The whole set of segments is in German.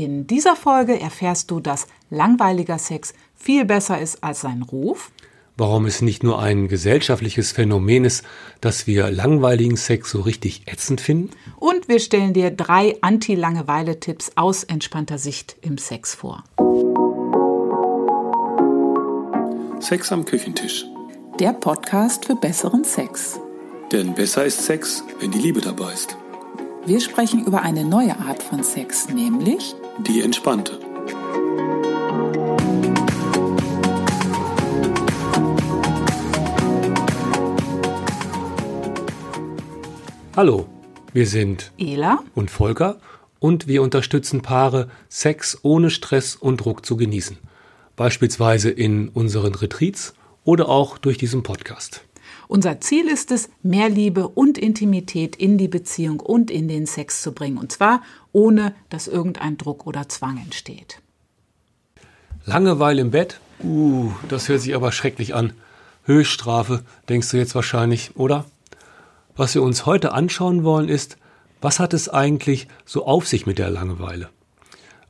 In dieser Folge erfährst du, dass langweiliger Sex viel besser ist als sein Ruf. Warum es nicht nur ein gesellschaftliches Phänomen ist, dass wir langweiligen Sex so richtig ätzend finden. Und wir stellen dir drei Anti-Langeweile-Tipps aus entspannter Sicht im Sex vor. Sex am Küchentisch. Der Podcast für besseren Sex. Denn besser ist Sex, wenn die Liebe dabei ist. Wir sprechen über eine neue Art von Sex, nämlich Die entspannte. Hallo, wir sind Ela und Volker und wir unterstützen Paare, Sex ohne Stress und Druck zu genießen. Beispielsweise in unseren Retreats oder auch durch diesen Podcast. Unser Ziel ist es, mehr Liebe und Intimität in die Beziehung und in den Sex zu bringen. Und zwar ohne, dass irgendein Druck oder Zwang entsteht. Langeweile im Bett? Uh, das hört sich aber schrecklich an. Höchststrafe, denkst du jetzt wahrscheinlich, oder? Was wir uns heute anschauen wollen ist, was hat es eigentlich so auf sich mit der Langeweile?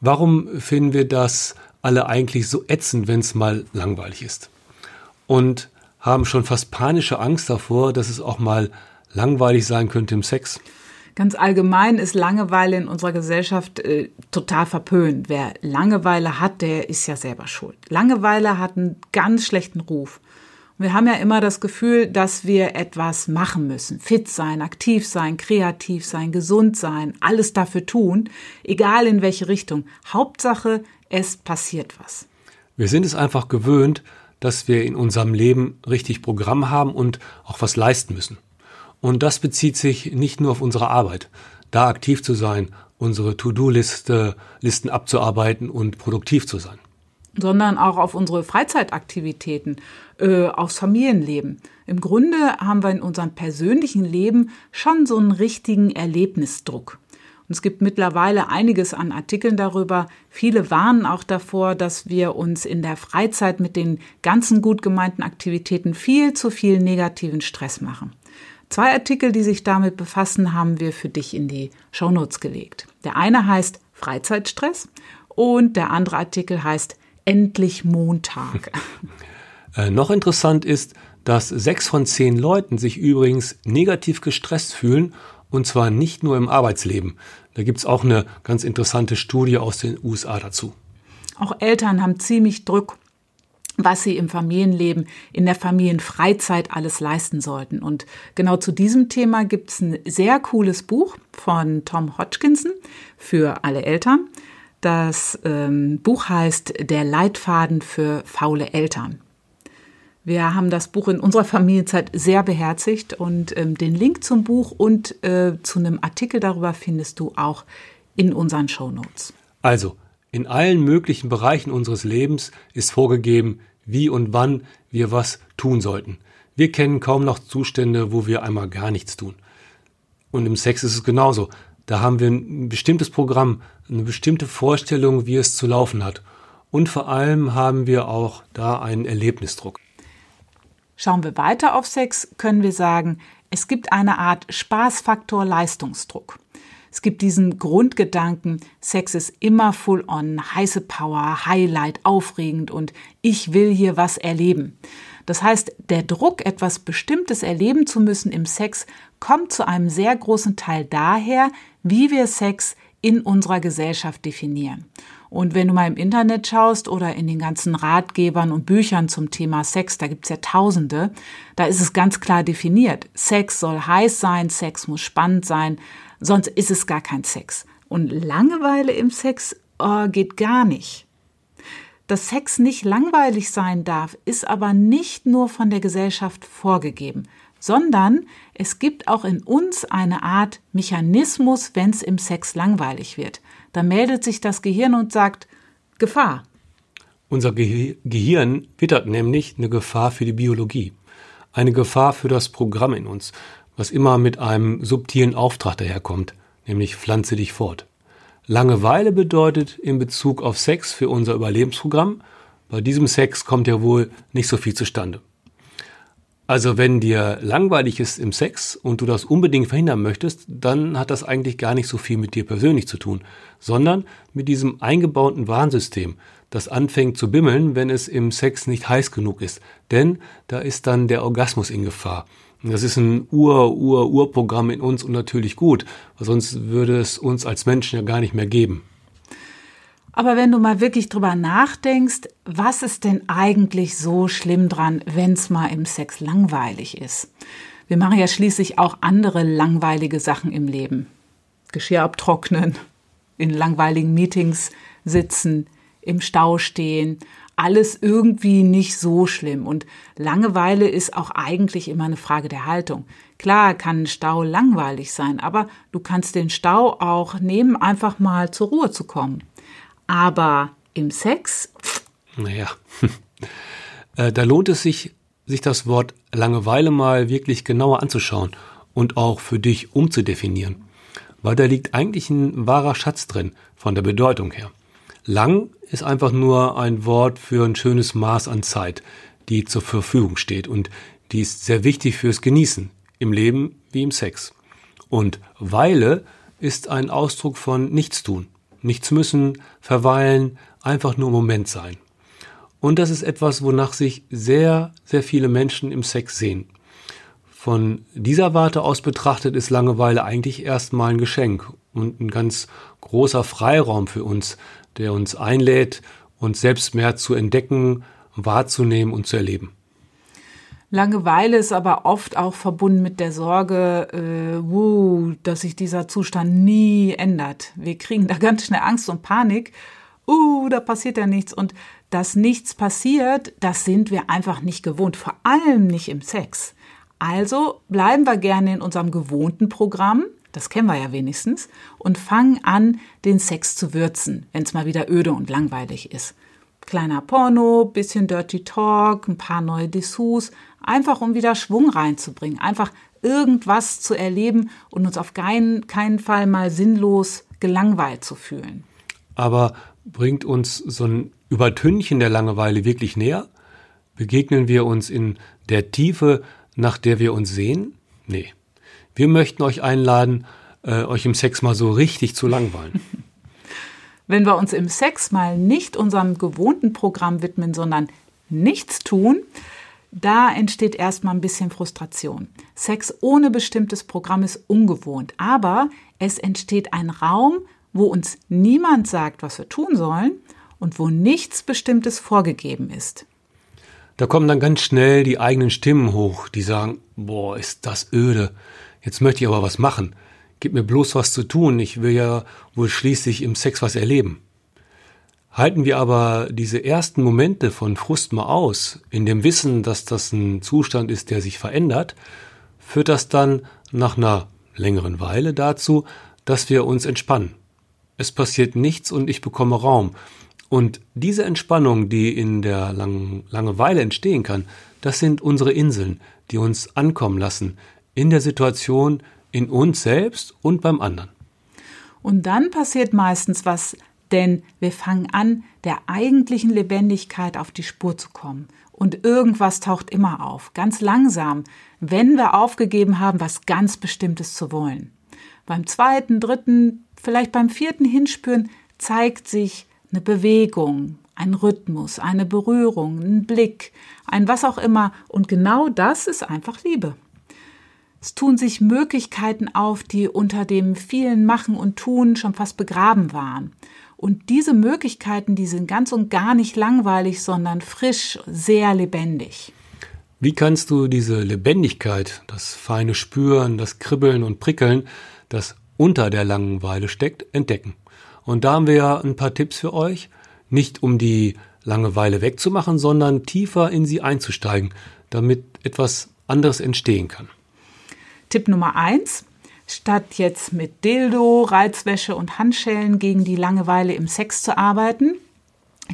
Warum finden wir das alle eigentlich so ätzend, wenn es mal langweilig ist? Und haben schon fast panische Angst davor, dass es auch mal langweilig sein könnte im Sex. Ganz allgemein ist Langeweile in unserer Gesellschaft äh, total verpönt. Wer Langeweile hat, der ist ja selber schuld. Langeweile hat einen ganz schlechten Ruf. Wir haben ja immer das Gefühl, dass wir etwas machen müssen. Fit sein, aktiv sein, kreativ sein, gesund sein, alles dafür tun, egal in welche Richtung. Hauptsache, es passiert was. Wir sind es einfach gewöhnt, dass wir in unserem Leben richtig Programm haben und auch was leisten müssen. Und das bezieht sich nicht nur auf unsere Arbeit, da aktiv zu sein, unsere To-Do-Liste, Listen abzuarbeiten und produktiv zu sein. Sondern auch auf unsere Freizeitaktivitäten, äh, aufs Familienleben. Im Grunde haben wir in unserem persönlichen Leben schon so einen richtigen Erlebnisdruck. Und es gibt mittlerweile einiges an Artikeln darüber. Viele warnen auch davor, dass wir uns in der Freizeit mit den ganzen gut gemeinten Aktivitäten viel zu viel negativen Stress machen. Zwei Artikel, die sich damit befassen, haben wir für dich in die Shownotes gelegt. Der eine heißt Freizeitstress und der andere Artikel heißt Endlich Montag. Äh, noch interessant ist, dass sechs von zehn Leuten sich übrigens negativ gestresst fühlen und zwar nicht nur im Arbeitsleben. Da gibt es auch eine ganz interessante Studie aus den USA dazu. Auch Eltern haben ziemlich Druck, was sie im Familienleben, in der Familienfreizeit alles leisten sollten. Und genau zu diesem Thema gibt es ein sehr cooles Buch von Tom Hodgkinson für alle Eltern. Das ähm, Buch heißt Der Leitfaden für faule Eltern. Wir haben das Buch in unserer Familienzeit sehr beherzigt und ähm, den Link zum Buch und äh, zu einem Artikel darüber findest du auch in unseren Show Notes. Also, in allen möglichen Bereichen unseres Lebens ist vorgegeben, wie und wann wir was tun sollten. Wir kennen kaum noch Zustände, wo wir einmal gar nichts tun. Und im Sex ist es genauso. Da haben wir ein bestimmtes Programm, eine bestimmte Vorstellung, wie es zu laufen hat. Und vor allem haben wir auch da einen Erlebnisdruck. Schauen wir weiter auf Sex, können wir sagen, es gibt eine Art Spaßfaktor Leistungsdruck. Es gibt diesen Grundgedanken, Sex ist immer full on, heiße Power, Highlight, aufregend und ich will hier was erleben. Das heißt, der Druck, etwas Bestimmtes erleben zu müssen im Sex, kommt zu einem sehr großen Teil daher, wie wir Sex in unserer Gesellschaft definieren. Und wenn du mal im Internet schaust oder in den ganzen Ratgebern und Büchern zum Thema Sex, da gibt's ja tausende, da ist es ganz klar definiert. Sex soll heiß sein, Sex muss spannend sein, sonst ist es gar kein Sex. Und Langeweile im Sex oh, geht gar nicht. Dass Sex nicht langweilig sein darf, ist aber nicht nur von der Gesellschaft vorgegeben, sondern es gibt auch in uns eine Art Mechanismus, wenn es im Sex langweilig wird. Da meldet sich das Gehirn und sagt Gefahr. Unser Ge Gehirn wittert nämlich eine Gefahr für die Biologie, eine Gefahr für das Programm in uns, was immer mit einem subtilen Auftrag daherkommt, nämlich pflanze dich fort. Langeweile bedeutet in Bezug auf Sex für unser Überlebensprogramm, bei diesem Sex kommt ja wohl nicht so viel zustande. Also wenn dir langweilig ist im Sex und du das unbedingt verhindern möchtest, dann hat das eigentlich gar nicht so viel mit dir persönlich zu tun, sondern mit diesem eingebauten Warnsystem, das anfängt zu bimmeln, wenn es im Sex nicht heiß genug ist. Denn da ist dann der Orgasmus in Gefahr. Das ist ein Ur-Ur-Ur-Programm in uns und natürlich gut, weil sonst würde es uns als Menschen ja gar nicht mehr geben. Aber wenn du mal wirklich drüber nachdenkst, was ist denn eigentlich so schlimm dran, wenn es mal im Sex langweilig ist? Wir machen ja schließlich auch andere langweilige Sachen im Leben. Geschirr abtrocknen, in langweiligen Meetings sitzen, im Stau stehen, alles irgendwie nicht so schlimm. Und Langeweile ist auch eigentlich immer eine Frage der Haltung. Klar kann ein Stau langweilig sein, aber du kannst den Stau auch nehmen, einfach mal zur Ruhe zu kommen. Aber im Sex? Naja, äh, da lohnt es sich, sich das Wort Langeweile mal wirklich genauer anzuschauen und auch für dich umzudefinieren. Weil da liegt eigentlich ein wahrer Schatz drin, von der Bedeutung her. Lang ist einfach nur ein Wort für ein schönes Maß an Zeit, die zur Verfügung steht und die ist sehr wichtig fürs Genießen, im Leben wie im Sex. Und Weile ist ein Ausdruck von Nichtstun, nichts müssen, verweilen, einfach nur Moment sein. Und das ist etwas, wonach sich sehr, sehr viele Menschen im Sex sehen. Von dieser Warte aus betrachtet ist Langeweile eigentlich erstmal ein Geschenk und ein ganz großer Freiraum für uns, der uns einlädt, uns selbst mehr zu entdecken, wahrzunehmen und zu erleben. Langeweile ist aber oft auch verbunden mit der Sorge, äh, wuh, dass sich dieser Zustand nie ändert. Wir kriegen da ganz schnell Angst und Panik. Uh, da passiert ja nichts. Und dass nichts passiert, das sind wir einfach nicht gewohnt, vor allem nicht im Sex. Also bleiben wir gerne in unserem gewohnten Programm, das kennen wir ja wenigstens, und fangen an, den Sex zu würzen, wenn es mal wieder öde und langweilig ist. Kleiner Porno, bisschen Dirty Talk, ein paar neue Dessous, einfach um wieder Schwung reinzubringen, einfach irgendwas zu erleben und uns auf keinen, keinen Fall mal sinnlos gelangweilt zu fühlen. Aber bringt uns so ein Übertünchen der Langeweile wirklich näher? Begegnen wir uns in der Tiefe, nach der wir uns sehen? Nee. Wir möchten euch einladen, äh, euch im Sex mal so richtig zu langweilen. Wenn wir uns im Sex mal nicht unserem gewohnten Programm widmen, sondern nichts tun, da entsteht erstmal ein bisschen Frustration. Sex ohne bestimmtes Programm ist ungewohnt, aber es entsteht ein Raum, wo uns niemand sagt, was wir tun sollen und wo nichts Bestimmtes vorgegeben ist. Da kommen dann ganz schnell die eigenen Stimmen hoch, die sagen, boah, ist das öde. Jetzt möchte ich aber was machen. Gib mir bloß was zu tun. Ich will ja wohl schließlich im Sex was erleben. Halten wir aber diese ersten Momente von Frust mal aus, in dem Wissen, dass das ein Zustand ist, der sich verändert, führt das dann nach einer längeren Weile dazu, dass wir uns entspannen. Es passiert nichts und ich bekomme Raum. Und diese Entspannung, die in der Lang Langeweile entstehen kann, das sind unsere Inseln, die uns ankommen lassen in der Situation, in uns selbst und beim anderen. Und dann passiert meistens was, denn wir fangen an, der eigentlichen Lebendigkeit auf die Spur zu kommen. Und irgendwas taucht immer auf, ganz langsam, wenn wir aufgegeben haben, was ganz Bestimmtes zu wollen. Beim zweiten, dritten, vielleicht beim vierten Hinspüren zeigt sich eine Bewegung, ein Rhythmus, eine Berührung, ein Blick, ein was auch immer. Und genau das ist einfach Liebe. Es tun sich Möglichkeiten auf, die unter dem vielen Machen und Tun schon fast begraben waren. Und diese Möglichkeiten, die sind ganz und gar nicht langweilig, sondern frisch, sehr lebendig. Wie kannst du diese Lebendigkeit, das feine Spüren, das Kribbeln und Prickeln, das unter der Langeweile steckt, entdecken? Und da haben wir ja ein paar Tipps für euch, nicht um die Langeweile wegzumachen, sondern tiefer in sie einzusteigen, damit etwas anderes entstehen kann. Tipp Nummer eins. Statt jetzt mit Dildo, Reizwäsche und Handschellen gegen die Langeweile im Sex zu arbeiten,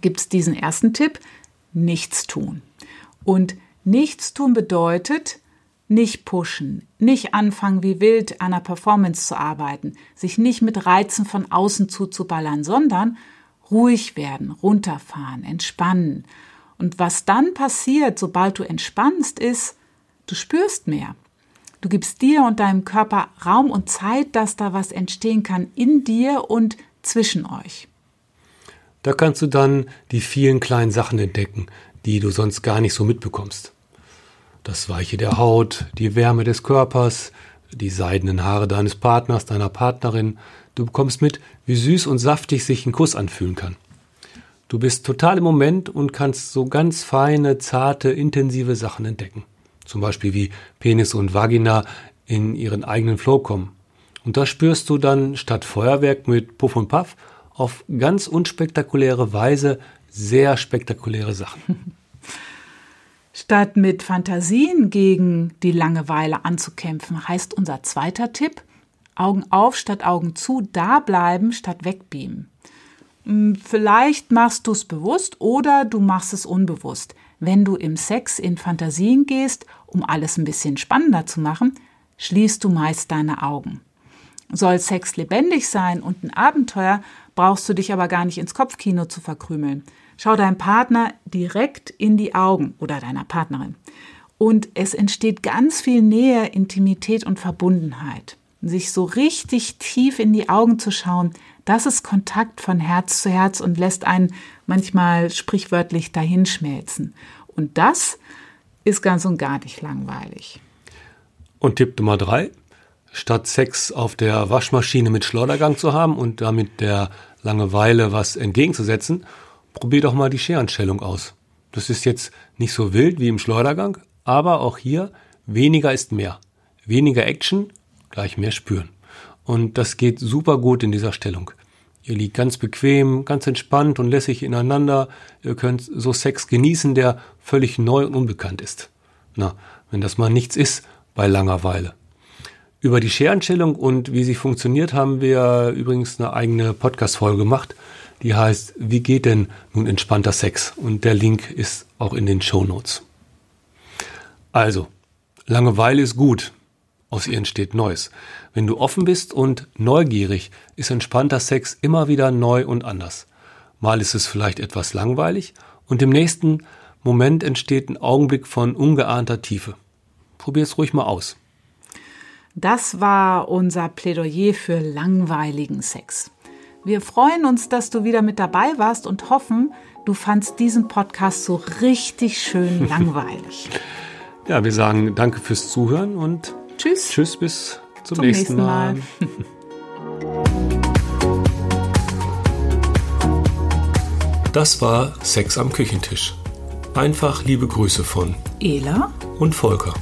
gibt es diesen ersten Tipp, nichts tun. Und nichts tun bedeutet, nicht pushen, nicht anfangen wie wild an einer Performance zu arbeiten, sich nicht mit Reizen von außen zuzuballern, sondern ruhig werden, runterfahren, entspannen. Und was dann passiert, sobald du entspannst, ist, Du spürst mehr. Du gibst dir und deinem Körper Raum und Zeit, dass da was entstehen kann in dir und zwischen euch. Da kannst du dann die vielen kleinen Sachen entdecken, die du sonst gar nicht so mitbekommst. Das Weiche der Haut, die Wärme des Körpers, die seidenen Haare deines Partners, deiner Partnerin. Du bekommst mit, wie süß und saftig sich ein Kuss anfühlen kann. Du bist total im Moment und kannst so ganz feine, zarte, intensive Sachen entdecken. Zum Beispiel wie Penis und Vagina in ihren eigenen Flow kommen. Und da spürst du dann statt Feuerwerk mit Puff und Puff auf ganz unspektakuläre Weise sehr spektakuläre Sachen. Statt mit Fantasien gegen die Langeweile anzukämpfen, heißt unser zweiter Tipp, Augen auf statt Augen zu, da bleiben statt wegbeamen. Hm, vielleicht machst du es bewusst oder du machst es unbewusst. Wenn du im Sex in Fantasien gehst, um alles ein bisschen spannender zu machen, schließt du meist deine Augen. Soll Sex lebendig sein und ein Abenteuer, brauchst du dich aber gar nicht ins Kopfkino zu verkrümeln. Schau deinem Partner direkt in die Augen oder deiner Partnerin. Und es entsteht ganz viel Nähe, Intimität und Verbundenheit. Sich so richtig tief in die Augen zu schauen, das ist Kontakt von Herz zu Herz und lässt einen manchmal sprichwörtlich dahinschmelzen. Und das ist ganz und gar nicht langweilig. Und Tipp Nummer drei, statt Sex auf der Waschmaschine mit Schleudergang zu haben und damit der Langeweile was entgegenzusetzen, probier doch mal die Scherenstellung aus. Das ist jetzt nicht so wild wie im Schleudergang, aber auch hier weniger ist mehr. Weniger Action, gleich mehr spüren. Und das geht super gut in dieser Stellung. Ihr liegt ganz bequem, ganz entspannt und lässig ineinander. Ihr könnt so Sex genießen, der völlig neu und unbekannt ist. Na, wenn das mal nichts ist bei Langeweile. Über die Scherenstellung und wie sie funktioniert, haben wir übrigens eine eigene Podcast-Folge gemacht. Die heißt, wie geht denn nun entspannter Sex? Und der Link ist auch in den Show Notes. Also, Langeweile ist gut aus ihr entsteht Neues. Wenn du offen bist und neugierig, ist entspannter Sex immer wieder neu und anders. Mal ist es vielleicht etwas langweilig und im nächsten Moment entsteht ein Augenblick von ungeahnter Tiefe. Probier es ruhig mal aus. Das war unser Plädoyer für langweiligen Sex. Wir freuen uns, dass du wieder mit dabei warst und hoffen, du fandst diesen Podcast so richtig schön langweilig. ja, wir sagen danke fürs Zuhören und Tschüss. Tschüss, bis zum, zum nächsten, nächsten, Mal. Mal. Das war Sex am Küchentisch. Einfach liebe Grüße von Ela und Volker.